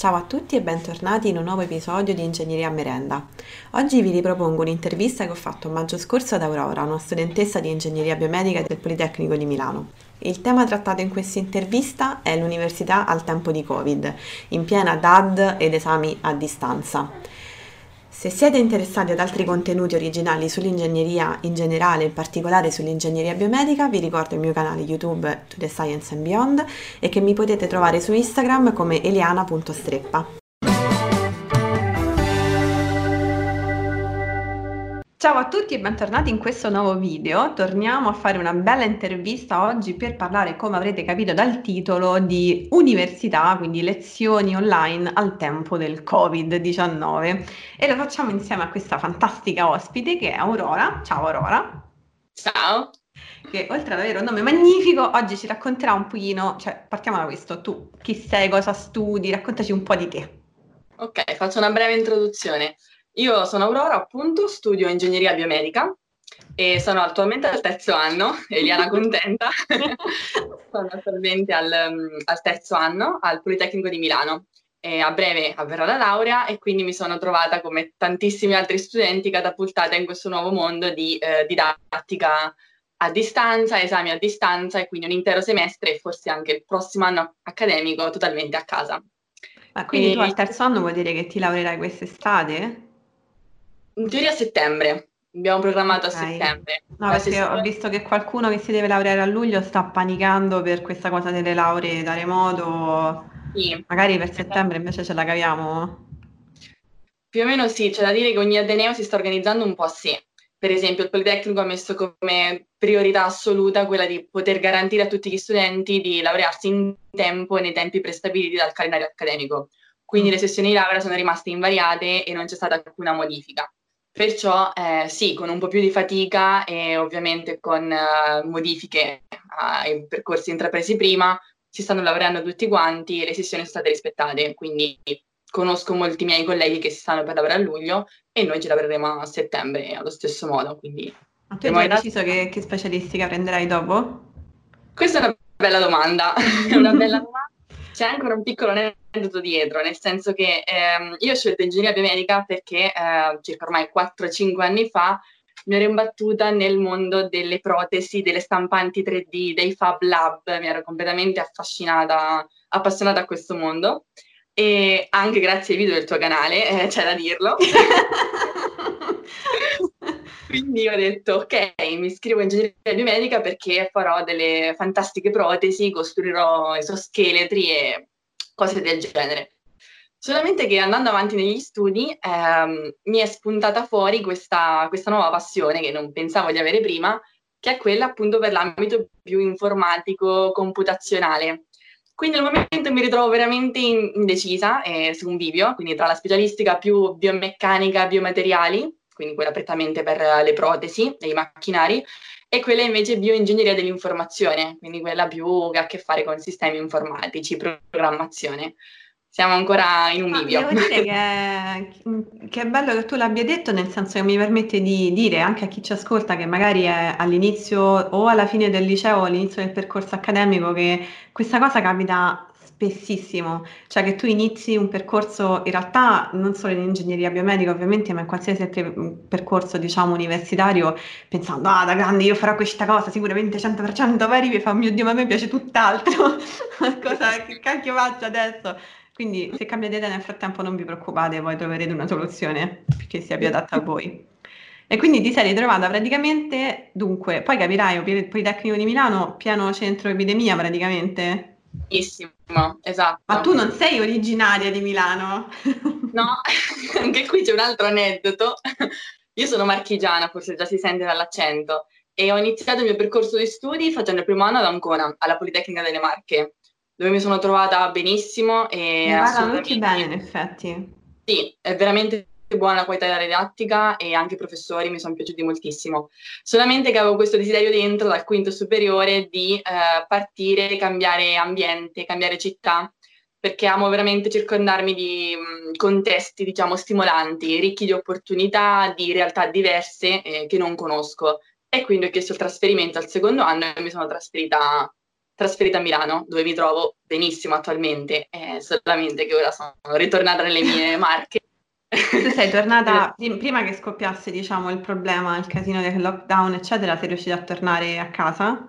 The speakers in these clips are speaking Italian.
Ciao a tutti e bentornati in un nuovo episodio di Ingegneria Merenda. Oggi vi ripropongo un'intervista che ho fatto maggio scorso ad Aurora, una studentessa di Ingegneria Biomedica del Politecnico di Milano. Il tema trattato in questa intervista è l'università al tempo di Covid, in piena DAD ed esami a distanza. Se siete interessati ad altri contenuti originali sull'ingegneria in generale, in particolare sull'ingegneria biomedica, vi ricordo il mio canale YouTube To The Science and Beyond e che mi potete trovare su Instagram come eliana.streppa. Ciao a tutti e bentornati in questo nuovo video. Torniamo a fare una bella intervista oggi per parlare, come avrete capito dal titolo, di università, quindi lezioni online al tempo del Covid-19. E lo facciamo insieme a questa fantastica ospite che è Aurora. Ciao Aurora. Ciao. Che oltre ad avere un nome magnifico, oggi ci racconterà un pochino, cioè partiamo da questo, tu chi sei, cosa studi, raccontaci un po' di te. Ok, faccio una breve introduzione. Io sono Aurora, appunto, studio ingegneria biomedica e sono attualmente al terzo anno, Eliana contenta, sono attualmente al, al, terzo anno al Politecnico di Milano. E a breve avverrà la laurea e quindi mi sono trovata come tantissimi altri studenti catapultata in questo nuovo mondo di eh, didattica a distanza, esami a distanza e quindi un intero semestre e forse anche il prossimo anno accademico totalmente a casa. Ma quindi e... tu al terzo anno vuol dire che ti laureerai quest'estate? In teoria a settembre. Abbiamo programmato okay. a settembre. No, perché se... ho visto che qualcuno che si deve laureare a luglio sta panicando per questa cosa delle lauree da remoto. Sì. Magari per settembre invece ce la caviamo. Più o meno sì, c'è da dire che ogni Ateneo si sta organizzando un po' a sé. Per esempio, il Politecnico ha messo come priorità assoluta quella di poter garantire a tutti gli studenti di laurearsi in tempo e nei tempi prestabiliti dal calendario accademico. Quindi mm. le sessioni di laurea sono rimaste invariate e non c'è stata alcuna modifica. Perciò eh, sì, con un po' più di fatica e ovviamente con uh, modifiche ai percorsi intrapresi prima, si stanno laureando tutti quanti e le sessioni sono state rispettate, quindi conosco molti miei colleghi che si stanno per lavorare a luglio e noi ci lavoreremo a settembre allo stesso modo. Quindi Ma tu hai deciso che, che specialistica prenderai dopo? Questa è una bella domanda, è una bella domanda c'è ancora un piccolo aneddoto dietro, nel senso che ehm, io ho scelto ingegneria biomedica perché eh, circa ormai 4-5 anni fa mi ero imbattuta nel mondo delle protesi, delle stampanti 3D, dei Fab Lab, mi ero completamente affascinata, appassionata a questo mondo e anche grazie ai video del tuo canale, eh, c'è da dirlo. Quindi ho detto, ok, mi iscrivo in ingegneria biomedica perché farò delle fantastiche protesi, costruirò esoscheletri e cose del genere. Solamente che andando avanti negli studi ehm, mi è spuntata fuori questa, questa nuova passione che non pensavo di avere prima, che è quella appunto per l'ambito più informatico, computazionale. Quindi al momento mi ritrovo veramente indecisa eh, su un bivio, quindi tra la specialistica più biomeccanica, biomateriali, quindi quella prettamente per le protesi e i macchinari, e quella invece bioingegneria dell'informazione, quindi quella più che ha a che fare con sistemi informatici, programmazione. Siamo ancora in un video. Devo dire che, che, è bello che tu l'abbia detto, nel senso che mi permette di dire anche a chi ci ascolta che magari è all'inizio o alla fine del liceo o all'inizio del percorso accademico che questa cosa capita spessissimo, cioè che tu inizi un percorso in realtà non solo in ingegneria biomedica ovviamente, ma in qualsiasi altro percorso diciamo universitario, pensando ah da grande io farò questa cosa, sicuramente 100% veri, e fa oh mio Dio ma a me piace tutt'altro, cosa che cacchio faccio adesso? Quindi se cambiate idea nel frattempo non vi preoccupate, voi troverete una soluzione che sia più adatta a voi. E quindi ti sei ritrovata praticamente, dunque, poi capirai, Politecnico di Milano, piano centro epidemia praticamente. Benissimo, esatto. Ma tu non sei originaria di Milano? No, anche qui c'è un altro aneddoto. Io sono marchigiana, forse già si sente dall'accento, e ho iniziato il mio percorso di studi facendo il primo anno ad Ancona, alla Politecnica delle Marche, dove mi sono trovata benissimo. E mi tutti bene, in effetti. Sì, è veramente buona la qualità della didattica e anche i professori mi sono piaciuti moltissimo. Solamente che avevo questo desiderio dentro dal quinto superiore di eh, partire, cambiare ambiente, cambiare città, perché amo veramente circondarmi di mh, contesti, diciamo, stimolanti, ricchi di opportunità, di realtà diverse eh, che non conosco. E quindi ho chiesto il trasferimento al secondo anno e mi sono trasferita trasferita a Milano, dove mi trovo benissimo attualmente, eh, solamente che ora sono ritornata nelle mie marche. Tu sei tornata prima che scoppiasse, diciamo, il problema, il casino del lockdown, eccetera, sei riuscita a tornare a casa?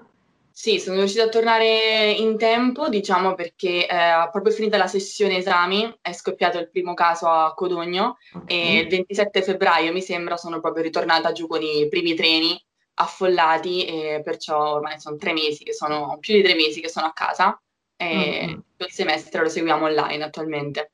Sì, sono riuscita a tornare in tempo, diciamo perché eh, proprio finita la sessione esami è scoppiato il primo caso a Codogno okay. e il 27 febbraio mi sembra sono proprio ritornata giù con i primi treni affollati e perciò ormai sono tre mesi che sono, più di tre mesi che sono a casa e mm-hmm. il semestre lo seguiamo online attualmente.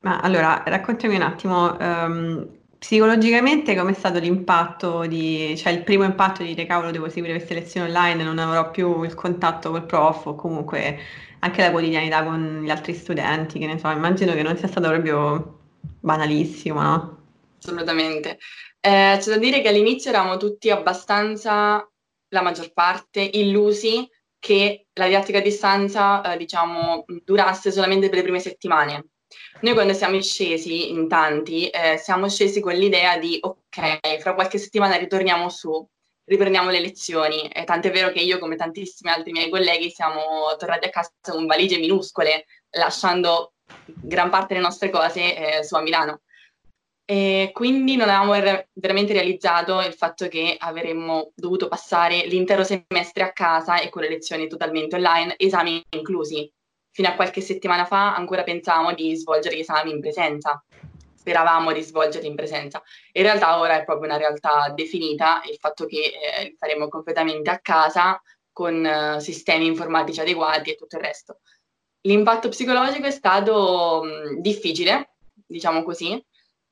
Ma allora, raccontami un attimo, um, psicologicamente com'è stato l'impatto di, cioè il primo impatto di dire cavolo devo seguire queste lezioni online, non avrò più il contatto col prof o comunque anche la quotidianità con gli altri studenti, che ne so, immagino che non sia stato proprio banalissimo, no? Assolutamente. Eh, c'è da dire che all'inizio eravamo tutti abbastanza, la maggior parte, illusi che la didattica a distanza, eh, diciamo, durasse solamente per le prime settimane. Noi quando siamo scesi in tanti, eh, siamo scesi con l'idea di ok, fra qualche settimana ritorniamo su, riprendiamo le lezioni. E tant'è vero che io, come tantissimi altri miei colleghi, siamo tornati a casa con valigie minuscole, lasciando gran parte delle nostre cose eh, su a Milano. E quindi non avevamo ver- veramente realizzato il fatto che avremmo dovuto passare l'intero semestre a casa e con le lezioni totalmente online, esami inclusi. Fino a qualche settimana fa ancora pensavamo di svolgere gli esami in presenza, speravamo di svolgerli in presenza. In realtà ora è proprio una realtà definita, il fatto che eh, saremo completamente a casa con eh, sistemi informatici adeguati e tutto il resto. L'impatto psicologico è stato mh, difficile, diciamo così,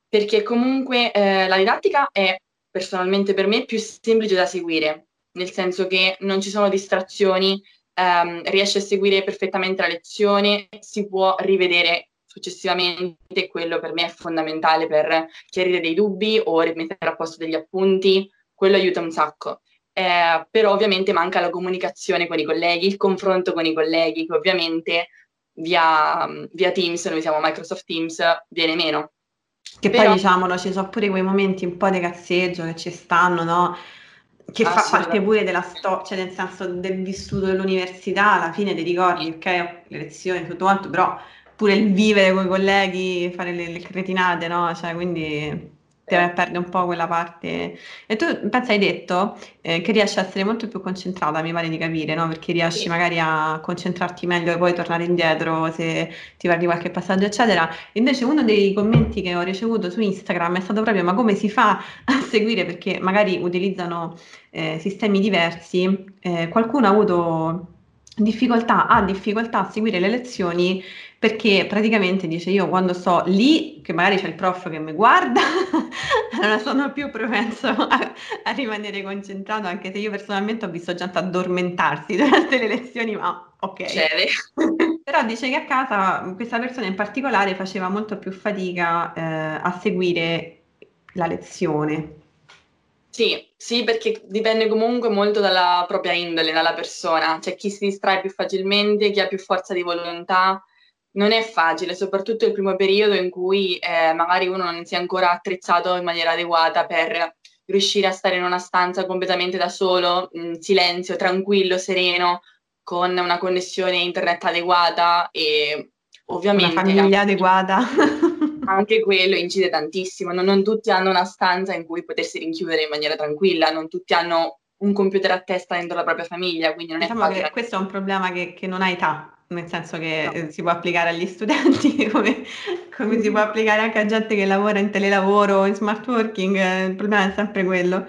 perché comunque eh, la didattica è personalmente per me più semplice da seguire, nel senso che non ci sono distrazioni, ehm, riesce a seguire perfettamente la lezione, si può rivedere successivamente, quello per me è fondamentale per chiarire dei dubbi o rimettere a posto degli appunti, quello aiuta un sacco. Eh, però ovviamente manca la comunicazione con i colleghi, il confronto con i colleghi, che ovviamente via, via Teams, noi siamo Microsoft Teams, viene meno. Che Però... poi diciamolo, ci sono pure quei momenti un po' di cazzeggio che ci stanno, no? Che fa parte pure della storia, cioè nel senso del vissuto dell'università, alla fine ti ricordi, ok, le lezioni, tutto quanto, però pure il vivere con i colleghi, fare le, le cretinate, no? Cioè, quindi deve perdere un po' quella parte. E tu pensa, hai detto eh, che riesci a essere molto più concentrata, mi pare di capire, no? Perché riesci sì. magari a concentrarti meglio e poi tornare indietro se ti perdi qualche passaggio, eccetera. Invece uno dei commenti che ho ricevuto su Instagram è stato proprio ma come si fa a seguire? Perché magari utilizzano eh, sistemi diversi. Eh, qualcuno ha avuto difficoltà, ha difficoltà a seguire le lezioni perché praticamente dice io quando sto lì, che magari c'è il prof che mi guarda, non sono più propenso a, a, rimanere concentrato, anche se io personalmente ho visto gente addormentarsi durante le lezioni, ma ok. Succede. Però dice che a casa questa persona in particolare faceva molto più fatica eh, a seguire la lezione. Sì, sì, perché dipende comunque molto dalla propria indole, dalla persona. C'è chi si distrae più facilmente, chi ha più forza di volontà non è facile, soprattutto il primo periodo in cui eh, magari uno non si è ancora attrezzato in maniera adeguata per riuscire a stare in una stanza completamente da solo, in silenzio, tranquillo, sereno, con una connessione internet adeguata e ovviamente... Una famiglia adeguata. anche quello incide tantissimo, non, non tutti hanno una stanza in cui potersi rinchiudere in maniera tranquilla, non tutti hanno un computer a testa dentro la propria famiglia, quindi non diciamo è facile. questo è un problema che, che non ha età, nel senso che no. Eh, si può applicare agli studenti come, come, si può applicare anche a gente che lavora in telelavoro o in smart working, eh, il problema è sempre quello.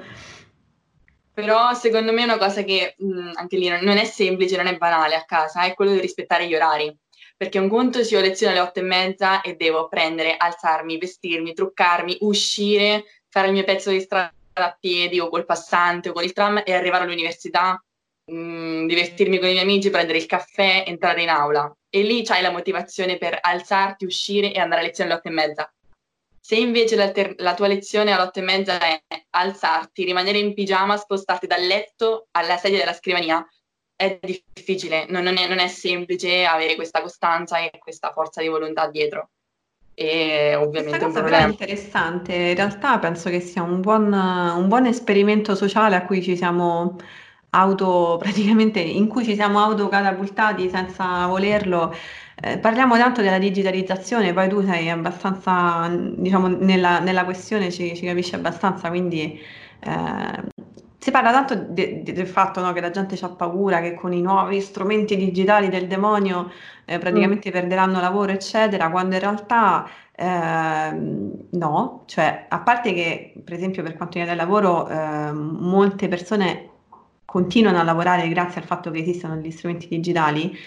Però secondo me è una cosa che mh, anche lì non, non, è semplice, non è banale a casa, è quello di rispettare gli orari. Perché un conto se ho lezione alle otto e mezza e devo prendere, alzarmi, vestirmi, truccarmi, uscire, fare il mio pezzo di strada a piedi o col passante o con il tram e arrivare all'università mh, mm, divertirmi con i miei amici, prendere il caffè, entrare in aula. E lì c'hai la motivazione per alzarti, uscire e andare a lezione alle otto e mezza. Se invece la, ter- la tua lezione alle otto e mezza è alzarti, rimanere in pigiama, spostarti dal letto alla sedia della scrivania, è difficile, non, non, è, non è semplice avere questa costanza e questa forza di volontà dietro e ovviamente Questa cosa è interessante, in realtà penso che sia un buon, un buon esperimento sociale a cui ci siamo auto praticamente in cui ci siamo autocatapultati senza volerlo. Eh, parliamo tanto della digitalizzazione, poi tu sei abbastanza, diciamo, nella, nella questione ci, ci, capisci abbastanza, quindi eh, si parla tanto de, de, del fatto no, che la gente ha paura che con i nuovi strumenti digitali del demonio eh, praticamente mm. perderanno lavoro, eccetera, quando in realtà eh, no, cioè a parte che per esempio per quanto riguarda il lavoro eh, molte persone continuano a lavorare grazie al fatto che esistano gli strumenti digitali,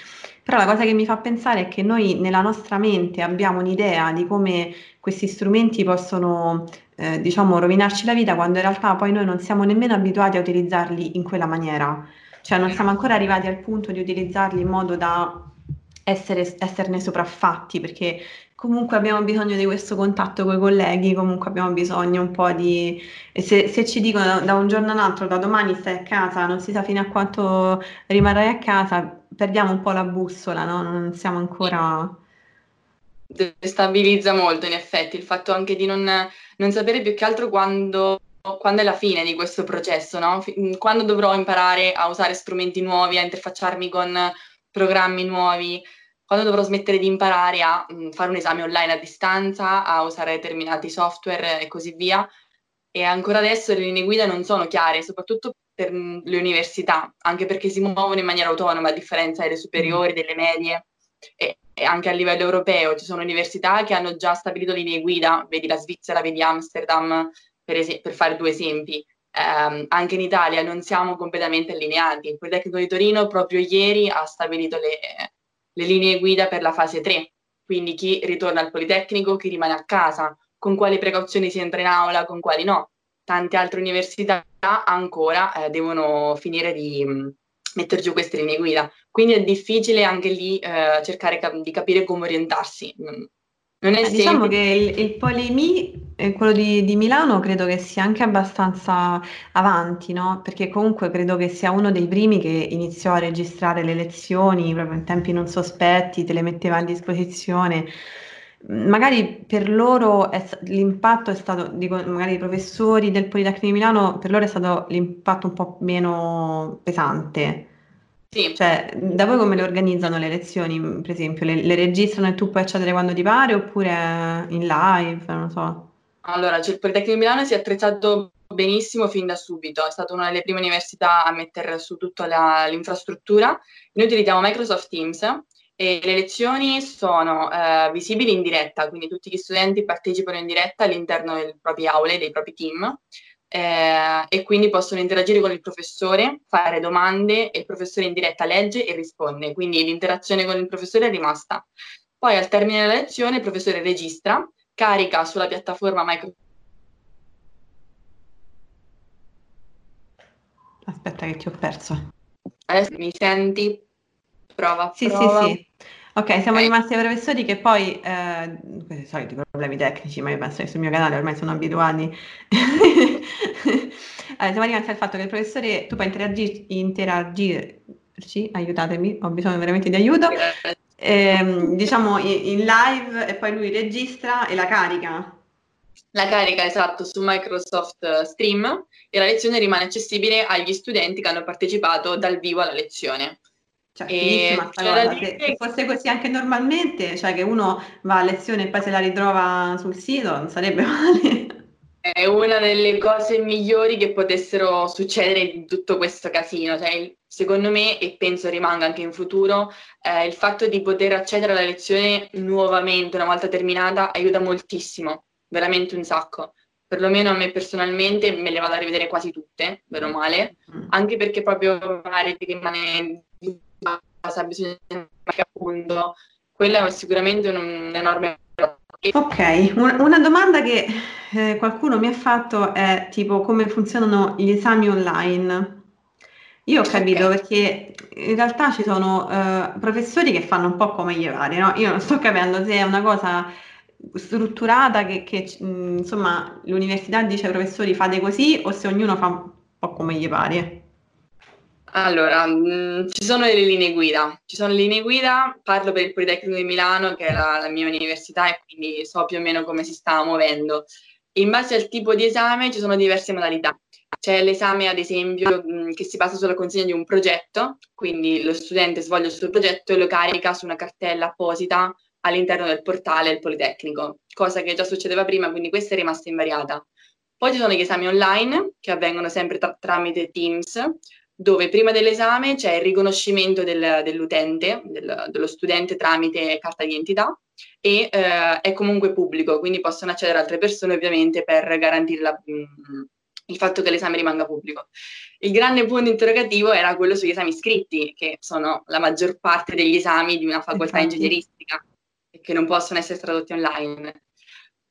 però la cosa che mi fa pensare è che noi nella nostra mente abbiamo un'idea di come questi strumenti possono eh, diciamo rovinarci la vita quando in realtà poi noi non siamo nemmeno abituati a utilizzarli in quella maniera, cioè non siamo ancora arrivati al punto di utilizzarli in modo da essere, esserne sopraffatti, perché comunque abbiamo bisogno di questo contatto con i colleghi, comunque abbiamo bisogno un po' di... Se, se, ci dicono da un giorno all'altro, da domani stai a casa, non si sa fino a quanto rimarrai a casa, perdiamo un po' la bussola, no? Non siamo ancora... Destabilizza molto in effetti il fatto anche di non, non sapere più che altro quando quando è la fine di questo processo, no? Quando dovrò imparare a usare strumenti nuovi, a interfacciarmi con programmi nuovi, quando dovrò smettere di imparare a mh, mm, fare un esame online a distanza, a usare determinati software e così via. E ancora adesso le linee guida non sono chiare, soprattutto per mh, mm, le università, anche perché si muovono in maniera autonoma, a differenza delle superiori, delle medie. E, e anche a livello europeo ci sono università che hanno già stabilito linee guida, vedi la Svizzera, vedi Amsterdam, per, es- per fare due esempi. Um, anche in Italia non siamo completamente allineati. Il Politecnico di Torino proprio ieri ha stabilito le, le linee guida per la fase 3, quindi chi ritorna al Politecnico, chi rimane a casa, con quali precauzioni si entra in aula, con quali no. Tante altre università ancora eh, devono finire di mh, mm, mettere giù queste linee guida, quindi è difficile anche lì eh, cercare cap- di capire come orientarsi. Mm, non è eh, diciamo che il, il Polimi, eh, quello di, di Milano, credo che sia anche abbastanza avanti, no? Perché comunque credo che sia uno dei primi che iniziò a registrare le lezioni proprio in tempi non sospetti, te le metteva a disposizione. Magari per loro è, l'impatto è stato, dico, magari i professori del Politecnico di Milano, per loro è stato l'impatto un po' meno pesante. Sì. Cioè, da voi come le organizzano le lezioni, per esempio? Le, le registrano e tu puoi accedere quando ti pare oppure in live, non so. Allora, cioè, il Politecnico di Milano si è attrezzato benissimo fin da subito, è stata una delle prime università a mettere su tutta la, l'infrastruttura. Noi utilizziamo Microsoft Teams e le lezioni sono eh, visibili in diretta, quindi tutti gli studenti partecipano in diretta all'interno delle proprie aule, dei propri team eh, e quindi possono interagire con il professore, fare domande e il professore in diretta legge e risponde, quindi l'interazione con il professore è rimasta. Poi al termine della lezione il professore registra, carica sulla piattaforma Microsoft. Aspetta che ti ho perso. Adesso mi senti? Prova, sì, prova. Sì, sì. Ok, siamo okay. rimasti ai professori che poi, eh, questi soliti problemi tecnici, ma io penso che sul mio canale ormai sono abituati. allora, siamo rimasti al fatto che il professore, tu puoi interagir, interagirci, aiutatemi, ho bisogno veramente di aiuto, eh, diciamo in live e poi lui registra e la carica. La carica, esatto, su Microsoft Stream e la lezione rimane accessibile agli studenti che hanno partecipato dal vivo alla lezione. Cioè, e cosa. Se, se, fosse così anche normalmente, cioè che uno va a lezione e poi se la ritrova sul sito, non sarebbe male. È una delle cose migliori che potessero succedere in tutto questo casino. Cioè, secondo me, e penso rimanga anche in futuro, eh, il fatto di poter accedere alla lezione nuovamente, una volta terminata, aiuta moltissimo, veramente un sacco. Perlomeno a me personalmente me le vado a rivedere quasi tutte, bene o male, mm. anche perché proprio magari ti rimane cosa bisogna che appunto quella è sicuramente un, un enorme Ok, una domanda che eh, qualcuno mi ha fatto è tipo come funzionano gli esami online. Io ho capito okay. perché in realtà ci sono uh, professori che fanno un po' come gli pare, no? Io non sto capendo se è una cosa strutturata che, che insomma l'università dice ai professori fate così o se ognuno fa un po' come gli pare. Allora, mh, mm, ci sono delle linee guida. Ci sono linee guida, parlo per il Politecnico di Milano, che è la, la mia università, e quindi so più o meno come si sta muovendo. In base al tipo di esame ci sono diverse modalità. C'è l'esame, ad esempio, che si basa sulla consegna di un progetto, quindi lo studente svolge il suo progetto e lo carica su una cartella apposita all'interno del portale del Politecnico, cosa che già succedeva prima, quindi questa è rimasta invariata. Poi ci sono gli esami online che avvengono sempre tra- tramite Teams, dove prima dell'esame c'è il riconoscimento del, dell'utente, del, dello studente tramite carta di identità e eh, è comunque pubblico, quindi possono accedere altre persone ovviamente per garantire la, mh, mm, il fatto che l'esame rimanga pubblico. Il grande punto interrogativo era quello sugli esami scritti, che sono la maggior parte degli esami di una facoltà ingegneristica e che non possono essere tradotti online.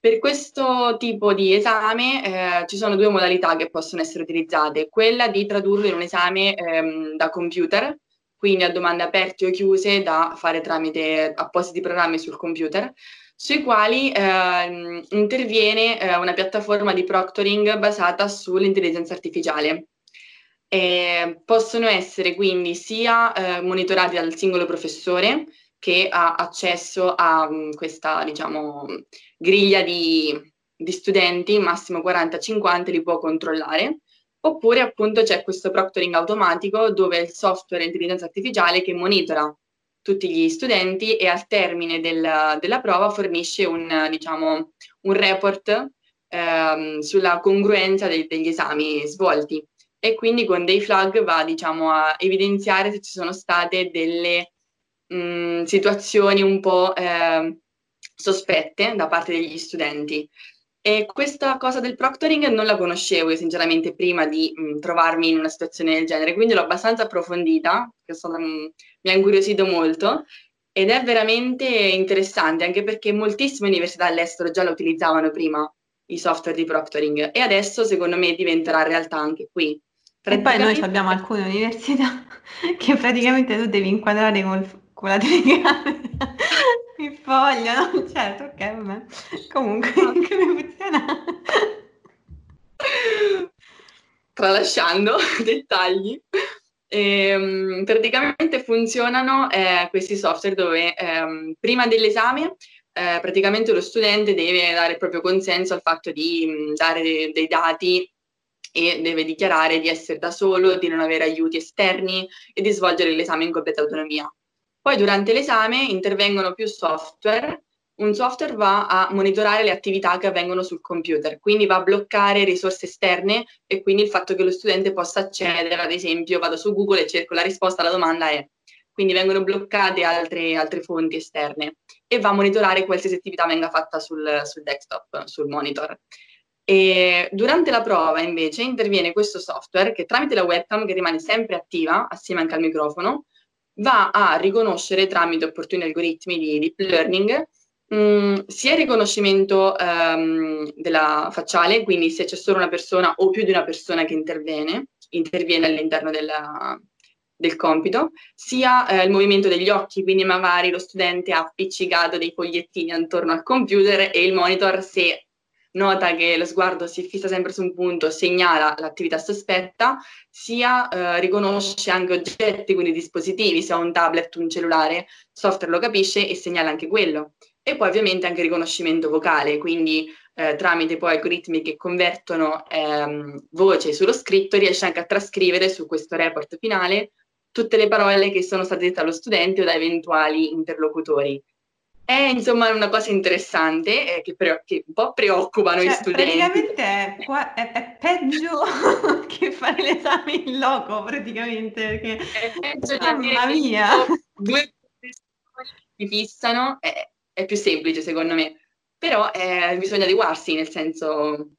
Per questo tipo di esame eh, ci sono due modalità che possono essere utilizzate, quella di tradurlo in un esame ehm, da computer, quindi a domande aperte o chiuse da fare tramite appositi programmi sul computer, sui quali eh, interviene eh, una piattaforma di proctoring basata sull'intelligenza artificiale. E possono essere quindi sia eh, monitorati dal singolo professore che ha accesso a um, questa, diciamo, griglia di, di studenti, massimo 40-50, li può controllare. Oppure appunto c'è questo proctoring automatico dove il software intelligenza artificiale che monitora tutti gli studenti e al termine del, della prova fornisce un, diciamo, un report ehm, sulla congruenza de, degli esami svolti e quindi con dei flag va diciamo, a evidenziare se ci sono state delle mh, situazioni un po' eh, sospette da parte degli studenti. E questa cosa del proctoring non la conoscevo io sinceramente prima di mh, trovarmi in una situazione del genere, quindi l'ho abbastanza approfondita, stata, mh, mi ha incuriosito molto ed è veramente interessante anche perché moltissime università all'estero già lo utilizzavano prima i software di proctoring e adesso secondo me diventerà realtà anche qui. E poi noi abbiamo alcune università che praticamente tu devi inquadrare col, con la telecamera il foglio? Certo, ok, vabbè. Comunque, come funziona? Tralasciando dettagli, ehm, praticamente funzionano eh, questi software dove ehm, prima dell'esame eh, praticamente lo studente deve dare il proprio consenso al fatto di mh, dare dei, dei dati e deve dichiarare di essere da solo, di non avere aiuti esterni e di svolgere l'esame in completa autonomia. Poi durante l'esame intervengono più software. Un software va a monitorare le attività che avvengono sul computer, quindi va a bloccare risorse esterne e quindi il fatto che lo studente possa accedere, ad esempio, vado su Google e cerco la risposta alla domanda è, quindi vengono bloccate altre, altre fonti esterne e va a monitorare qualsiasi attività venga fatta sul, sul desktop, sul monitor. E durante la prova invece interviene questo software che tramite la webcam che rimane sempre attiva assieme anche al microfono va a riconoscere tramite opportuni algoritmi di deep learning mh, mm, sia il riconoscimento um, della facciale, quindi se c'è solo una persona o più di una persona che interviene, interviene all'interno della, del compito, sia eh, il movimento degli occhi, quindi magari lo studente ha appiccicato dei fogliettini attorno al computer e il monitor se nota che lo sguardo si fissa sempre su un punto, segnala l'attività sospetta, sia eh, riconosce anche oggetti, quindi dispositivi, sia un tablet, un cellulare, il software lo capisce e segnala anche quello. E poi ovviamente anche riconoscimento vocale, quindi eh, tramite poi algoritmi che convertono ehm, voce sullo scritto, riesce anche a trascrivere su questo report finale tutte le parole che sono state dette allo studente o da eventuali interlocutori. È insomma una cosa interessante eh, che, pre- che, un po' preoccupa noi cioè, studenti. Praticamente è, è, è peggio che fare l'esame in loco, praticamente, perché è peggio mamma mia. Due persone si fissano, è, è, più semplice secondo me, però eh, bisogna adeguarsi, nel senso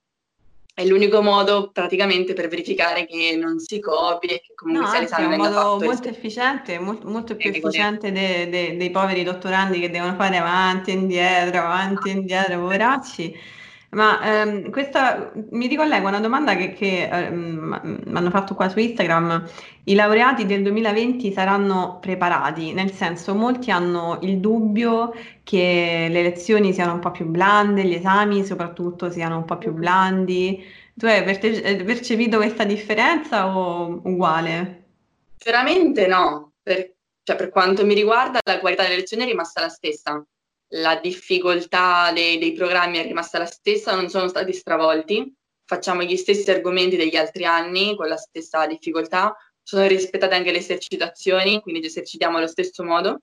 è l'unico modo praticamente per verificare che non si copia e che comunque no, sia l'esame è un modo fatto molto efficiente, molto, molto più efficiente de, de, dei poveri dottorandi che devono fare avanti e indietro, avanti e indietro, poveracci. Ma ehm, questa mi ricollego a una domanda che, che ehm, mi hanno fatto qua su Instagram. I laureati del 2020 saranno preparati, nel senso molti hanno il dubbio che le lezioni siano un po' più blande, gli esami soprattutto siano un po' più blandi. Tu hai perte- percepito questa differenza o uguale? Veramente no, per, cioè, per quanto mi riguarda la qualità delle lezioni è rimasta la stessa la difficoltà dei, dei programmi è rimasta la stessa, non sono stati stravolti, facciamo gli stessi argomenti degli altri anni con la stessa difficoltà, sono rispettate anche le esercitazioni, quindi ci esercitiamo allo stesso modo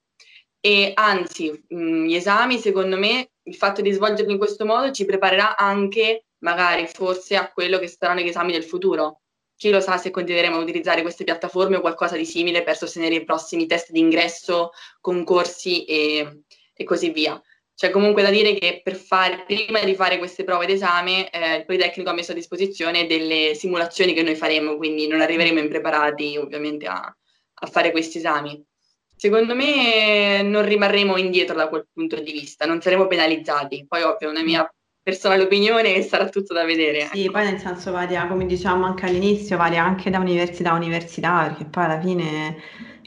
e anzi mh, gli esami secondo me il fatto di svolgerli in questo modo ci preparerà anche magari forse a quello che saranno gli esami del futuro. Chi lo sa se continueremo a utilizzare queste piattaforme o qualcosa di simile per sostenere i prossimi test d'ingresso, concorsi e, e così via. C'è comunque da dire che fare, prima di fare queste prove d'esame eh, il Politecnico ha messo a disposizione delle simulazioni che noi faremo, quindi non arriveremo impreparati ovviamente a, a fare questi esami. Secondo me non rimarremo indietro da quel punto di vista, non saremo penalizzati. Poi ovvio, una mia personale opinione e sarà tutto da vedere. Sì, ecco. poi nel senso varia, come diciamo anche all'inizio, varia anche da università a università, perché poi alla fine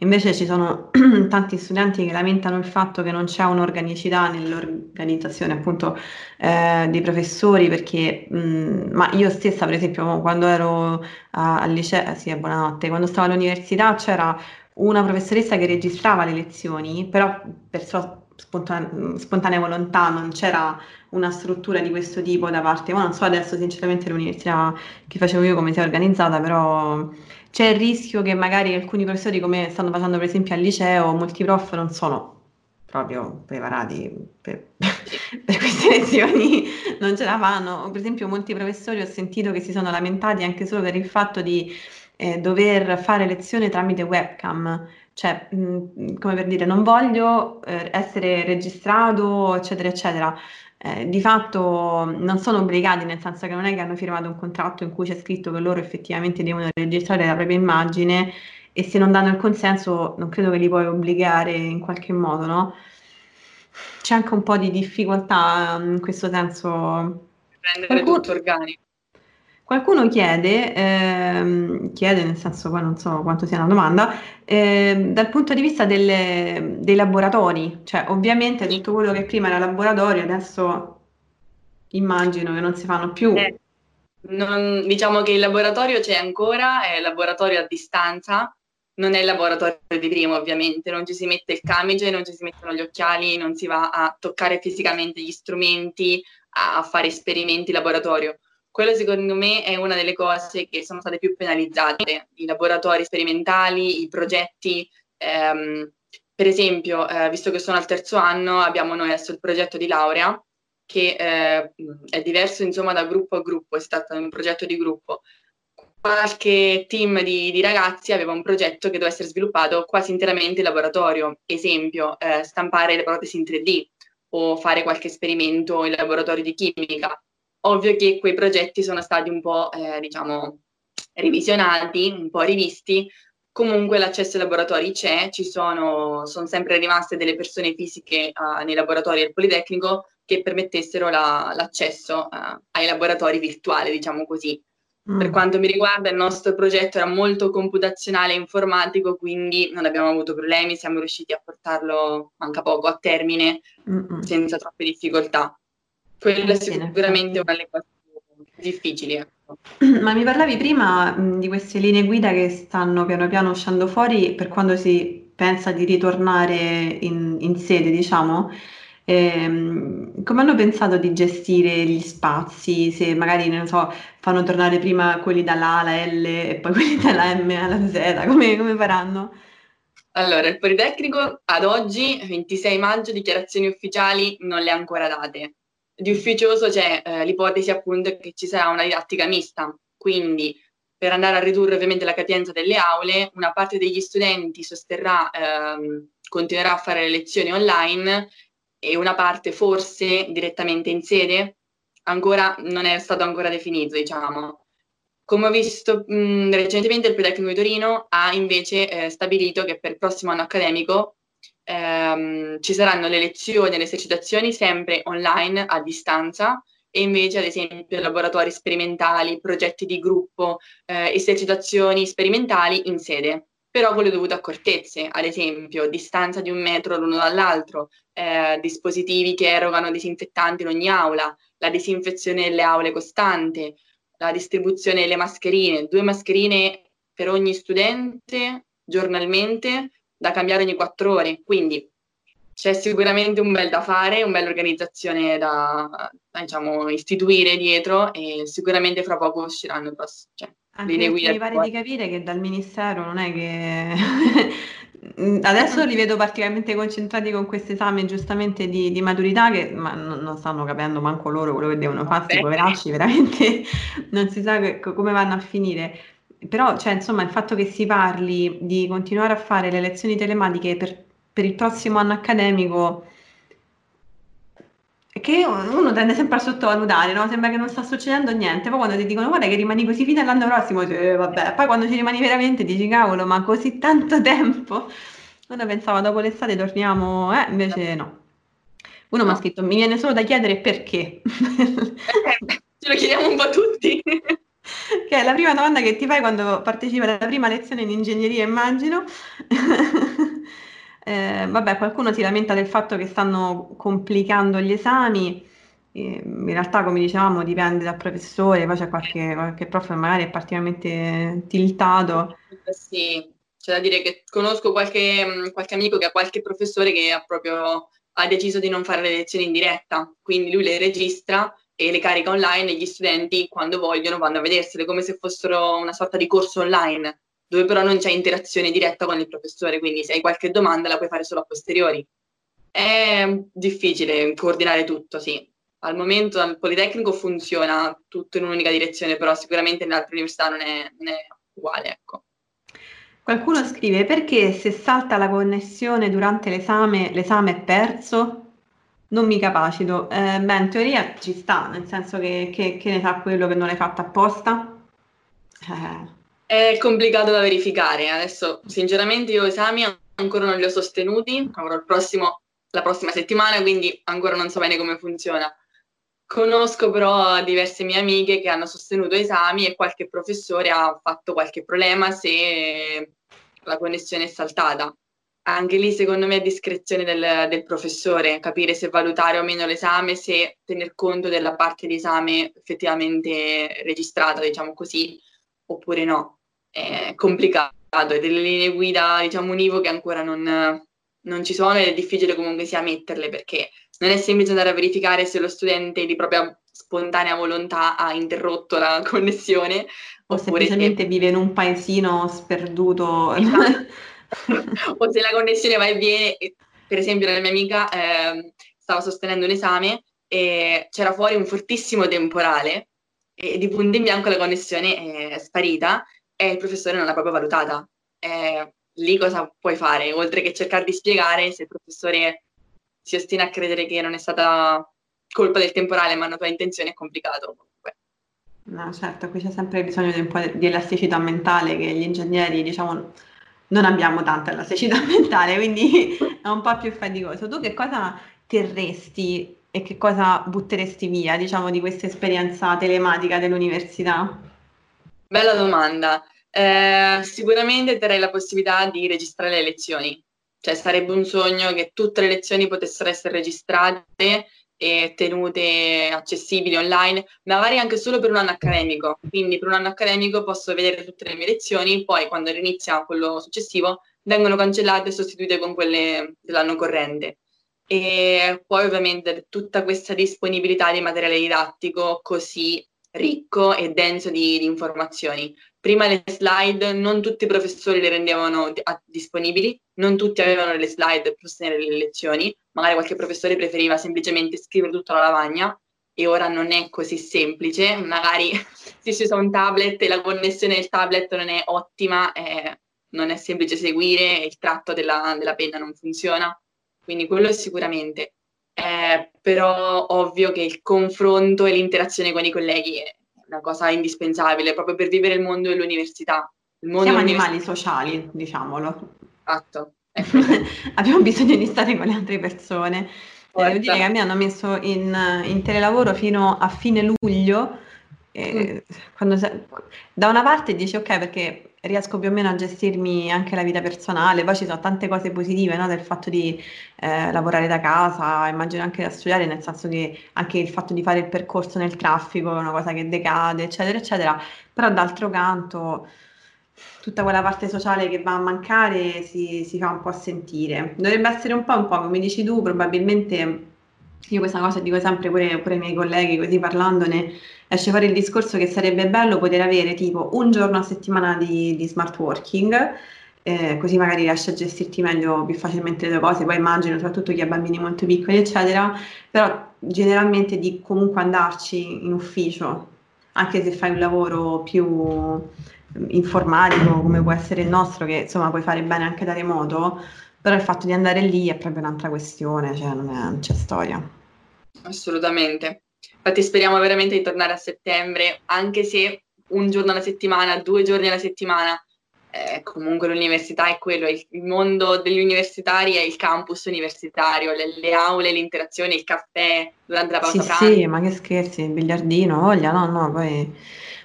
Invece ci sono tanti studenti che lamentano il fatto che non c'è un'organicità nell'organizzazione appunto eh, dei professori perché, mh, ma io stessa per esempio quando ero al liceo, sì, buonanotte, quando stavo all'università c'era una professoressa che registrava le lezioni, però per sua spontanea, spontanea volontà non c'era una struttura di questo tipo da parte, ma non so adesso sinceramente l'università che facevo io come si è organizzata, però c'è il rischio che magari alcuni professori, come stanno facendo per esempio al liceo, molti prof non sono proprio preparati per, per queste lezioni, non ce la fanno. Per esempio molti professori ho sentito che si sono lamentati anche solo per il fatto di eh, dover fare lezione tramite webcam, cioè mh, come per dire non voglio eh, essere registrato, eccetera, eccetera eh, di fatto non sono obbligati, nel senso che non è che hanno firmato un contratto in cui c'è scritto che loro effettivamente devono registrare la propria immagine e se non danno il consenso non credo che li puoi obbligare in qualche modo, no? C'è anche un po' di difficoltà in questo senso. Rendere Qualcuno... tutto organico. Qualcuno chiede, ehm, chiede nel senso poi non so quanto sia una domanda, eh, dal punto di vista delle, dei laboratori, cioè ovviamente tutto quello che prima era laboratorio adesso immagino che non si fanno più. Eh, non, diciamo che il laboratorio c'è ancora, è il laboratorio a distanza, non è il laboratorio di prima ovviamente, non ci si mette il camice, non ci si mettono gli occhiali, non si va a toccare fisicamente gli strumenti, a fare esperimenti in laboratorio quello secondo me è una delle cose che sono state più penalizzate, i laboratori sperimentali, i progetti. Ehm, per esempio, eh, visto che sono al terzo anno, abbiamo noi adesso il progetto di laurea, che eh, è diverso insomma da gruppo a gruppo, è stato un progetto di gruppo. Qualche team di, di ragazzi aveva un progetto che doveva essere sviluppato quasi interamente in laboratorio, esempio, eh, stampare le protesi in 3D o fare qualche esperimento in laboratorio di chimica Ovvio che quei progetti sono stati un po', eh, diciamo, revisionati, un po' rivisti. Comunque l'accesso ai laboratori c'è, ci sono, sono sempre rimaste delle persone fisiche uh, nei laboratori del Politecnico che permettessero la, l'accesso uh, ai laboratori virtuali, diciamo così. Mm. Per quanto mi riguarda, il nostro progetto era molto computazionale e informatico, quindi non abbiamo avuto problemi, siamo riusciti a portarlo, manca poco, a termine Mm-mm. senza troppe difficoltà. Quella è sicuramente una delle cose difficili. Ecco. Ma mi parlavi prima mh, di queste linee guida che stanno piano piano uscendo fuori per quando si pensa di ritornare in, in sede, diciamo. Ehm, come hanno pensato di gestire gli spazi? Se magari, non so, fanno tornare prima quelli dalla A alla L e poi quelli dalla M alla Z, come, come faranno? Allora, il Politecnico ad oggi, 26 maggio, dichiarazioni ufficiali non le ha ancora date di ufficioso c'è eh, l'ipotesi appunto che ci sarà una didattica mista, quindi per andare a ridurre ovviamente la capienza delle aule, una parte degli studenti sosterrà, ehm, continuerà a fare le lezioni online e una parte forse direttamente in sede, ancora non è stato ancora definito, diciamo. Come ho visto mh, recentemente il Politecnico di Torino ha invece eh, stabilito che per il prossimo anno accademico ehm, ci saranno le lezioni e le esercitazioni sempre online a distanza e invece ad esempio laboratori sperimentali, progetti di gruppo, eh, esercitazioni sperimentali in sede, però con le dovute accortezze, ad esempio distanza di un metro l'uno dall'altro, eh, dispositivi che erogano disinfettanti in ogni aula, la disinfezione delle aule costante, la distribuzione delle mascherine, due mascherine per ogni studente giornalmente da cambiare ogni quattro ore. Quindi c'è sicuramente un bel da fare, una bella organizzazione da, diciamo, istituire dietro e sicuramente fra poco usciranno cioè, Anche guida. Mi pare di capire che dal Ministero non è che... Adesso li vedo particolarmente concentrati con questo esame giustamente di, di maturità che ma non, non, stanno capendo manco loro quello che devono fare, poveracci, veramente non si sa che, come vanno a finire però cioè, insomma il fatto che si parli di continuare a fare le lezioni telematiche per per il prossimo anno accademico che uno tende sempre a sottovalutare, no? Sembra che non sta succedendo niente, poi quando ti dicono guarda che rimani così fino all'anno prossimo, eh, vabbè, poi quando ci rimani veramente dici cavolo, ma così tanto tempo? Uno pensava dopo l'estate torniamo, eh, invece no. Uno mi ha scritto, mi viene solo da chiedere perché. Ce lo chiediamo un po' tutti. che è la prima domanda che ti fai quando partecipi alla prima lezione in ingegneria, immagino. Eh, vabbè, qualcuno si lamenta del fatto che stanno complicando gli esami, in realtà come dicevamo dipende dal professore, poi c'è qualche, qualche prof magari è particolarmente tiltato. Sì, c'è da dire che conosco qualche, qualche amico che ha qualche professore che ha proprio ha deciso di non fare le lezioni in diretta, quindi lui le registra e le carica online e gli studenti quando vogliono vanno a vedersele come se fossero una sorta di corso online dove però non c'è interazione diretta con il professore, quindi se hai qualche domanda la puoi fare solo a posteriori. È difficile coordinare tutto, sì. Al momento al Politecnico funziona tutto in un'unica direzione, però sicuramente in altre università non è, non è uguale, ecco. Qualcuno scrive perché se salta la connessione durante l'esame, l'esame è perso? Non mi capacito. Eh, beh, in teoria ci sta, nel senso che, che, che ne sa quello che non l'hai fatto apposta? Eh, è complicato da verificare. Adesso, sinceramente, io esami ancora non li ho sostenuti, avrò prossimo, la prossima settimana, quindi ancora non so bene come funziona. Conosco però diverse mie amiche che hanno sostenuto esami e qualche professore ha fatto qualche problema se la connessione è saltata. Anche lì, secondo me, è discrezione del, del professore capire se valutare o meno l'esame, se tener conto della parte di esame effettivamente registrata, diciamo così, oppure no è complicato e delle linee guida, diciamo, univoche ancora non, non ci sono ed è difficile comunque sia metterle perché non è semplice andare a verificare se lo studente di propria spontanea volontà ha interrotto la connessione o semplicemente se... vive in un paesino sperduto esatto. o se la connessione va e viene per esempio la mia amica eh, stava sostenendo un esame e c'era fuori un fortissimo temporale e di punto in bianco la connessione è sparita e il professore non l'ha proprio valutata. Eh, lì cosa puoi fare? Oltre che cercare di spiegare, se il professore si ostina a credere che non è stata colpa del temporale ma una tua intenzione, è complicato. Comunque. No, certo, qui c'è sempre bisogno di un po' di elasticità mentale che gli ingegneri, diciamo, non abbiamo tanta elasticità mentale, quindi è un po' più faticoso. Tu che cosa terresti e che cosa butteresti via, diciamo, di questa esperienza telematica dell'università? Bella domanda. Eh, sicuramente terrei la possibilità di registrare le lezioni, cioè sarebbe un sogno che tutte le lezioni potessero essere registrate e tenute accessibili online, magari anche solo per un anno accademico. Quindi per un anno accademico posso vedere tutte le mie lezioni, poi quando inizia quello successivo vengono cancellate e sostituite con quelle dell'anno corrente. E poi ovviamente tutta questa disponibilità di materiale didattico così ricco e denso di, di, informazioni. Prima le slide non tutti i professori le rendevano disponibili, non tutti avevano le slide per sostenere le lezioni, magari qualche professore preferiva semplicemente scrivere tutto alla lavagna e ora non è così semplice, magari se si usa un tablet e la connessione del tablet non è ottima, eh, non è semplice seguire, il tratto della, della penna non funziona, quindi quello sicuramente eh, però ovvio che il confronto e l'interazione con i colleghi è una cosa indispensabile proprio per vivere il mondo dell'università. Mondo Siamo animali sociali, diciamolo. Esatto. Ecco. Abbiamo bisogno di stare con le altre persone. Eh, devo dire che a me hanno messo in, in telelavoro fino a fine luglio. Eh, mm. se, da una parte dici ok perché riesco più o meno a gestirmi anche la vita personale, poi ci sono tante cose positive no, del fatto di eh, lavorare da casa, immagino anche da studiare, nel senso che anche il fatto di fare il percorso nel traffico è una cosa che decade, eccetera, eccetera, però d'altro canto tutta quella parte sociale che va a mancare si, si, fa un po' sentire. Dovrebbe essere un po' un po' come dici tu, probabilmente io questa cosa dico sempre pure, pure ai miei colleghi, così parlandone, esce fuori il discorso che sarebbe bello poter avere tipo un giorno a settimana di, di smart working, eh, così magari riesci a gestirti meglio più facilmente le tue cose, poi immagino soprattutto chi ha bambini molto piccoli eccetera, però generalmente di comunque andarci in ufficio, anche se fai un lavoro più informatico come può essere il nostro, che insomma puoi fare bene anche da remoto, però il fatto di andare lì è proprio un'altra questione, cioè non, è, non c'è storia. Assolutamente. Infatti speriamo veramente di tornare a settembre, anche se un giorno alla settimana, due giorni alla settimana, eh, comunque l'università è quello, il, mondo degli universitari è il campus universitario, le, le, aule, le interazioni, il caffè durante la pausa sì, pranzo. Sì, ma che scherzi, il biliardino, voglia, no, no, poi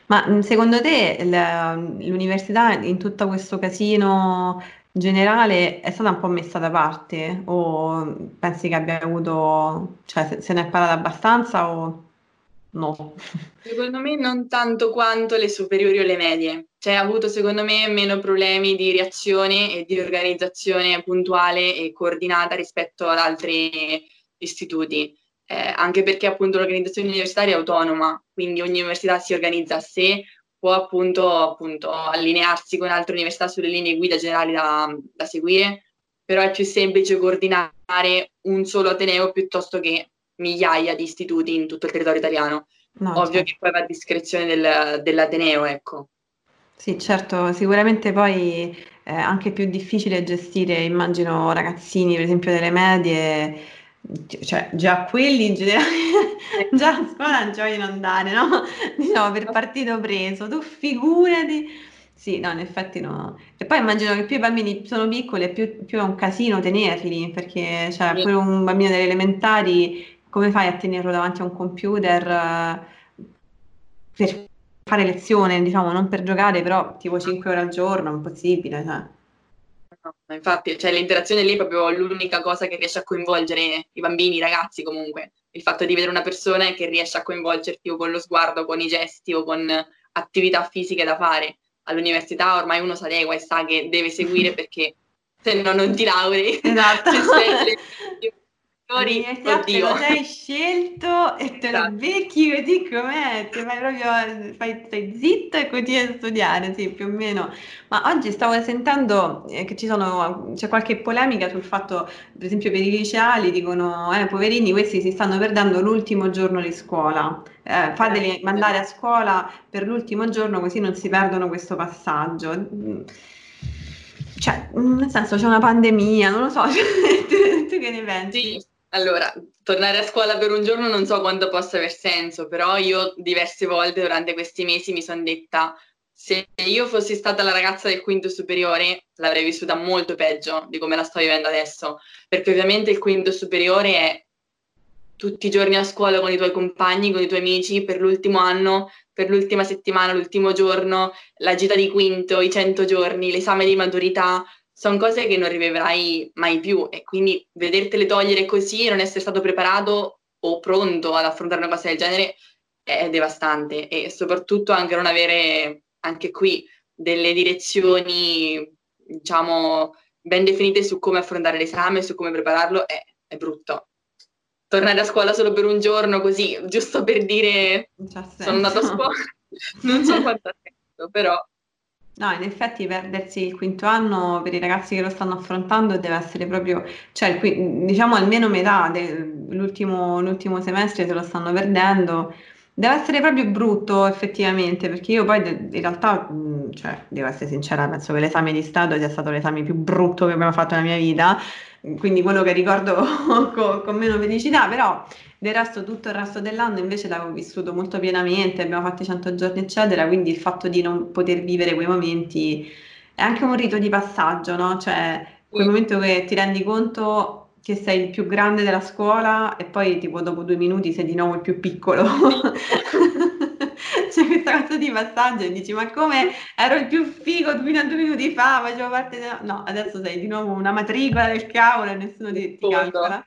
ma mm, secondo te l'università in tutto questo casino generale è stata un po' messa da parte? O pensi che abbia avuto, cioè se, se ne è parlato abbastanza o no? Secondo me non tanto quanto le superiori o le medie, cioè ha avuto secondo me meno problemi di reazione e di organizzazione puntuale e coordinata rispetto ad altri istituti eh, anche perché appunto l'organizzazione universitaria è autonoma, quindi ogni università si organizza a sé, può appunto, appunto allinearsi con altre università sulle linee guida generali da, da seguire, però è più semplice coordinare un solo Ateneo piuttosto che migliaia di istituti in tutto il territorio italiano. No, Ovvio certo. che poi va a discrezione del, dell'Ateneo, ecco. Sì, certo, sicuramente poi è anche più difficile gestire, immagino, ragazzini, per esempio, delle medie cioè già quelli in generale, già a scuola non ci vogliono andare, no? Diciamo per partito preso, tu figurati. Sì, no, in effetti no. E poi immagino che più i bambini sono piccoli, più, più è un casino tenerli, perché cioè, pure un bambino delle elementari, come fai a tenerlo davanti a un computer uh, per fare lezione, diciamo, non per giocare, però tipo 5 ore al giorno, è impossibile, cioè. No, infatti, cioè, l'interazione lì è proprio l'unica cosa che riesce a coinvolgere i bambini, i ragazzi comunque. Il fatto di vedere una persona che riesce a coinvolgerti o con lo sguardo, con i gesti o con attività fisiche da fare. All'università ormai uno si adegua e sa che deve seguire perché se no non ti laurei. Esatto. Te lo sei scelto e te lo esatto. becchi così com'è, ti fai proprio, fai, stai zitto e continui a studiare, sì, più o meno. Ma oggi stavo sentendo eh, che ci sono, c'è qualche polemica sul fatto, per esempio per i liceali, dicono, eh, poverini, questi si stanno perdendo l'ultimo giorno di scuola, eh, fateli mandare a scuola per l'ultimo giorno così non si perdono questo passaggio. Cioè, nel senso c'è una pandemia, non lo so, tu, tu che ne pensi? Sì. Allora, tornare a scuola per un giorno non so quanto possa aver senso, però io diverse volte durante questi mesi mi sono detta se io fossi stata la ragazza del quinto superiore l'avrei vissuta molto peggio di come la sto vivendo adesso, perché ovviamente il quinto superiore è tutti i giorni a scuola con i tuoi compagni, con i tuoi amici, per l'ultimo anno, per l'ultima settimana, l'ultimo giorno, la gita di quinto, i cento giorni, l'esame di maturità, sono cose che non riviverai mai più e quindi vedertele togliere così e non essere stato preparato o pronto ad affrontare una cosa del genere è devastante e soprattutto anche non avere anche qui delle direzioni diciamo ben definite su come affrontare l'esame, su come prepararlo è, è brutto. Tornare a scuola solo per un giorno così, giusto per dire sono andato a scuola, non so quanto ha senso, però No, in effetti perdersi il quinto anno per i ragazzi che lo stanno affrontando deve essere proprio, cioè diciamo almeno metà dell'ultimo l'ultimo semestre se lo stanno perdendo. Deve essere proprio brutto effettivamente, perché io poi in realtà, cioè, devo essere sincera, penso che l'esame di Stato sia stato l'esame più brutto che abbiamo fatto nella mia vita, quindi quello che ricordo con, con meno felicità, però del resto, tutto il resto dell'anno invece l'avevo vissuto molto pienamente, abbiamo fatto i 100 giorni, eccetera, quindi il fatto di non poter vivere quei momenti è anche un rito di passaggio, no? Cioè, quel momento che ti rendi conto che sei il più grande della scuola e poi tipo dopo due minuti sei di nuovo il più piccolo. C'è questa cosa di passaggio e dici ma come ero il più figo fino a due minuti fa, facevo parte della... No, adesso sei di nuovo una matricola del cavolo e nessuno ti, ti calcola.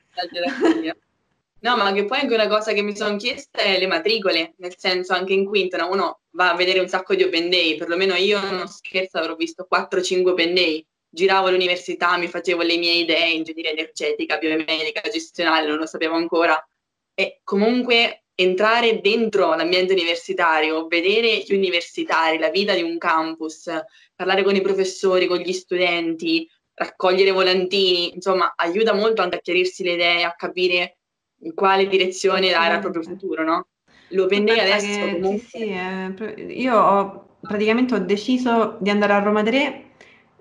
No, ma che poi anche una cosa che mi sono chiesta è le matricole, nel senso anche in quinta no? uno va a vedere un sacco di open day, perlomeno io non scherzo avrò visto 4-5 open day, giravo all'università, mi facevo le mie idee, ingegneria energetica, biomedica, gestionale, non lo sapevo ancora, e comunque entrare dentro l'ambiente universitario, vedere gli universitari, la vita di un campus, parlare con i professori, con gli studenti, raccogliere volantini, insomma, aiuta molto anche a chiarirsi le idee, a capire in quale direzione dare al proprio futuro, no? L'Open Day adesso che, comunque... Sì, sì, eh, io ho, praticamente ho deciso di andare a Roma 3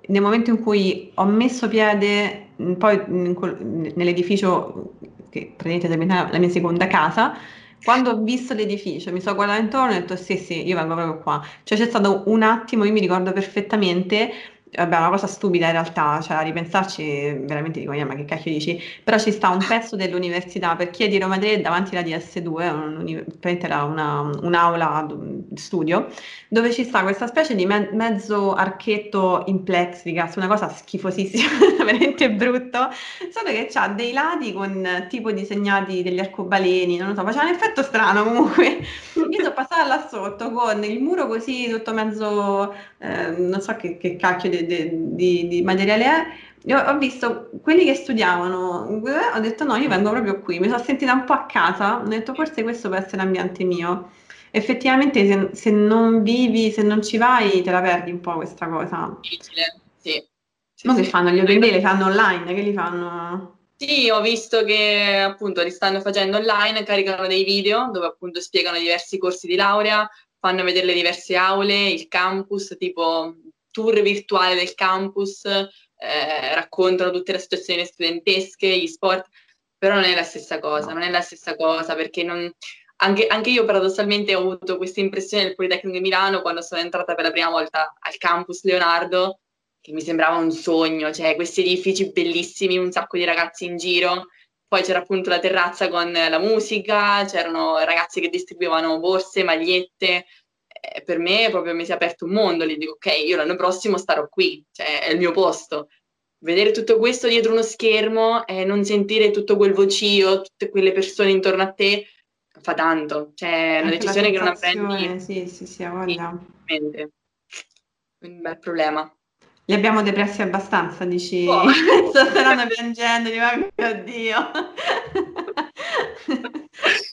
nel momento in cui ho messo piede poi nell'edificio che praticamente è la mia seconda casa, quando ho visto l'edificio mi sono guardata intorno e ho detto sì sì, io vengo proprio qua. Cioè c'è stato un attimo, io mi ricordo perfettamente Vabbè, è una cosa stupida in realtà, cioè a ripensarci veramente dico, ma che cacchio dici? Però ci sta un pezzo dell'università, per chi è di Roma 3 davanti alla DS2, era una, un'aula studio, dove ci sta questa specie di me- mezzo archetto in plexiglass, una cosa schifosissima, veramente brutto, solo che ha dei lati con tipo disegnati degli arcobaleni, non lo so, faceva un effetto strano comunque. Io sono passata là sotto con il muro così tutto mezzo, eh, non so che, che cacchio di de, di, di, materiale è. Io ho visto quelli che studiavano, ho detto no, io vengo proprio qui, mi sono sentita un po' a casa, ho detto forse questo può essere l'ambiente mio. Effettivamente se, se non vivi, se non ci vai, te la perdi un po' questa cosa. Sì. sì Ma sì. che fanno? Gli open day li fanno online? Che li fanno? Sì, ho visto che appunto li stanno facendo online, caricano dei video dove appunto spiegano diversi corsi di laurea, fanno vedere le diverse aule, il campus, tipo tour virtuale del campus, eh, raccontano tutte le situazioni studentesche, gli sport, però non è la stessa cosa, non è la stessa cosa perché non, anche, anche, io paradossalmente ho avuto questa impressione del Politecnico di Milano quando sono entrata per la prima volta al campus Leonardo, che mi sembrava un sogno, cioè questi edifici bellissimi, un sacco di ragazzi in giro, poi c'era appunto la terrazza con la musica, c'erano ragazzi che distribuivano borse, magliette, per me proprio mi si è aperto un mondo, lì dico ok, io l'anno prossimo starò qui, cioè è il mio posto. Vedere tutto questo dietro uno schermo e non sentire tutto quel vocio, tutte quelle persone intorno a te, fa tanto, cioè è una decisione che non prendi. Sì, sì, sì, ha voglia. Un bel problema. Li abbiamo depressi abbastanza, dici? Oh. Stanno piangendo, dico, oh mio Dio.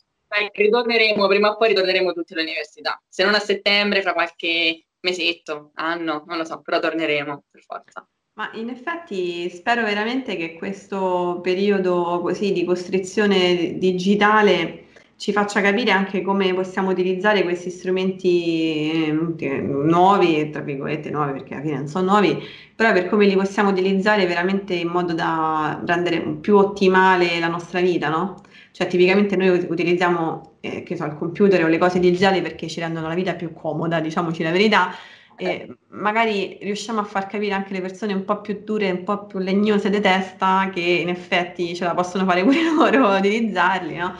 Ritorneremo, prima o poi ritorneremo tutti all'università. Se non a settembre, fra qualche mesetto, anno, non lo so, però torneremo per forza. Ma in effetti spero veramente che questo periodo così di costrizione digitale ci faccia capire anche come possiamo utilizzare questi strumenti eh, nuovi, tra virgolette nuovi perché alla fine non sono nuovi, però per come li possiamo utilizzare veramente in modo da rendere più ottimale la nostra vita, no? Cioè tipicamente noi utilizziamo eh, che so, il computer o le cose digitali perché ci rendono la vita più comoda, diciamoci la verità, e magari riusciamo a far capire anche le persone un po' più dure, un po' più legnose di testa che in effetti ce la possono fare pure loro utilizzarli, no?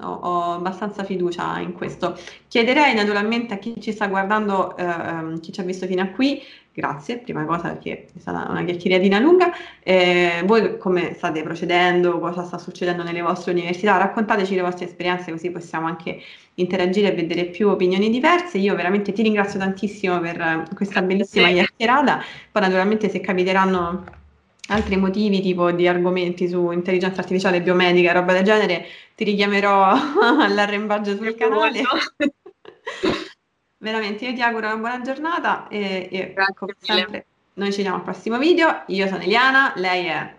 Ho, ho, abbastanza fiducia in questo. Chiederei naturalmente a chi ci sta guardando, eh, ehm, chi ci ha visto fino a qui, grazie, prima cosa perché è stata una chiacchieratina lunga, eh, voi come state procedendo, cosa sta succedendo nelle vostre università, raccontateci le vostre esperienze così possiamo anche interagire e vedere più opinioni diverse. Io veramente ti ringrazio tantissimo per questa bellissima chiacchierata, poi naturalmente se capiteranno altri motivi tipo di argomenti su intelligenza artificiale biomedica e roba del genere, ti richiamerò all'arrembaggio sul canale. Veramente, io ti auguro una buona giornata e, e come sempre noi ci vediamo al prossimo video. Io sono Eliana, lei è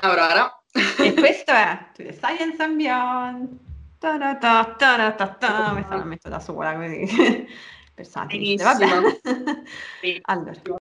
Aurora e questo è To the Science and Beyond. Ta-da-ta, ta-da-ta-ta. Questa la metto da sola così per Vabbè. Allora.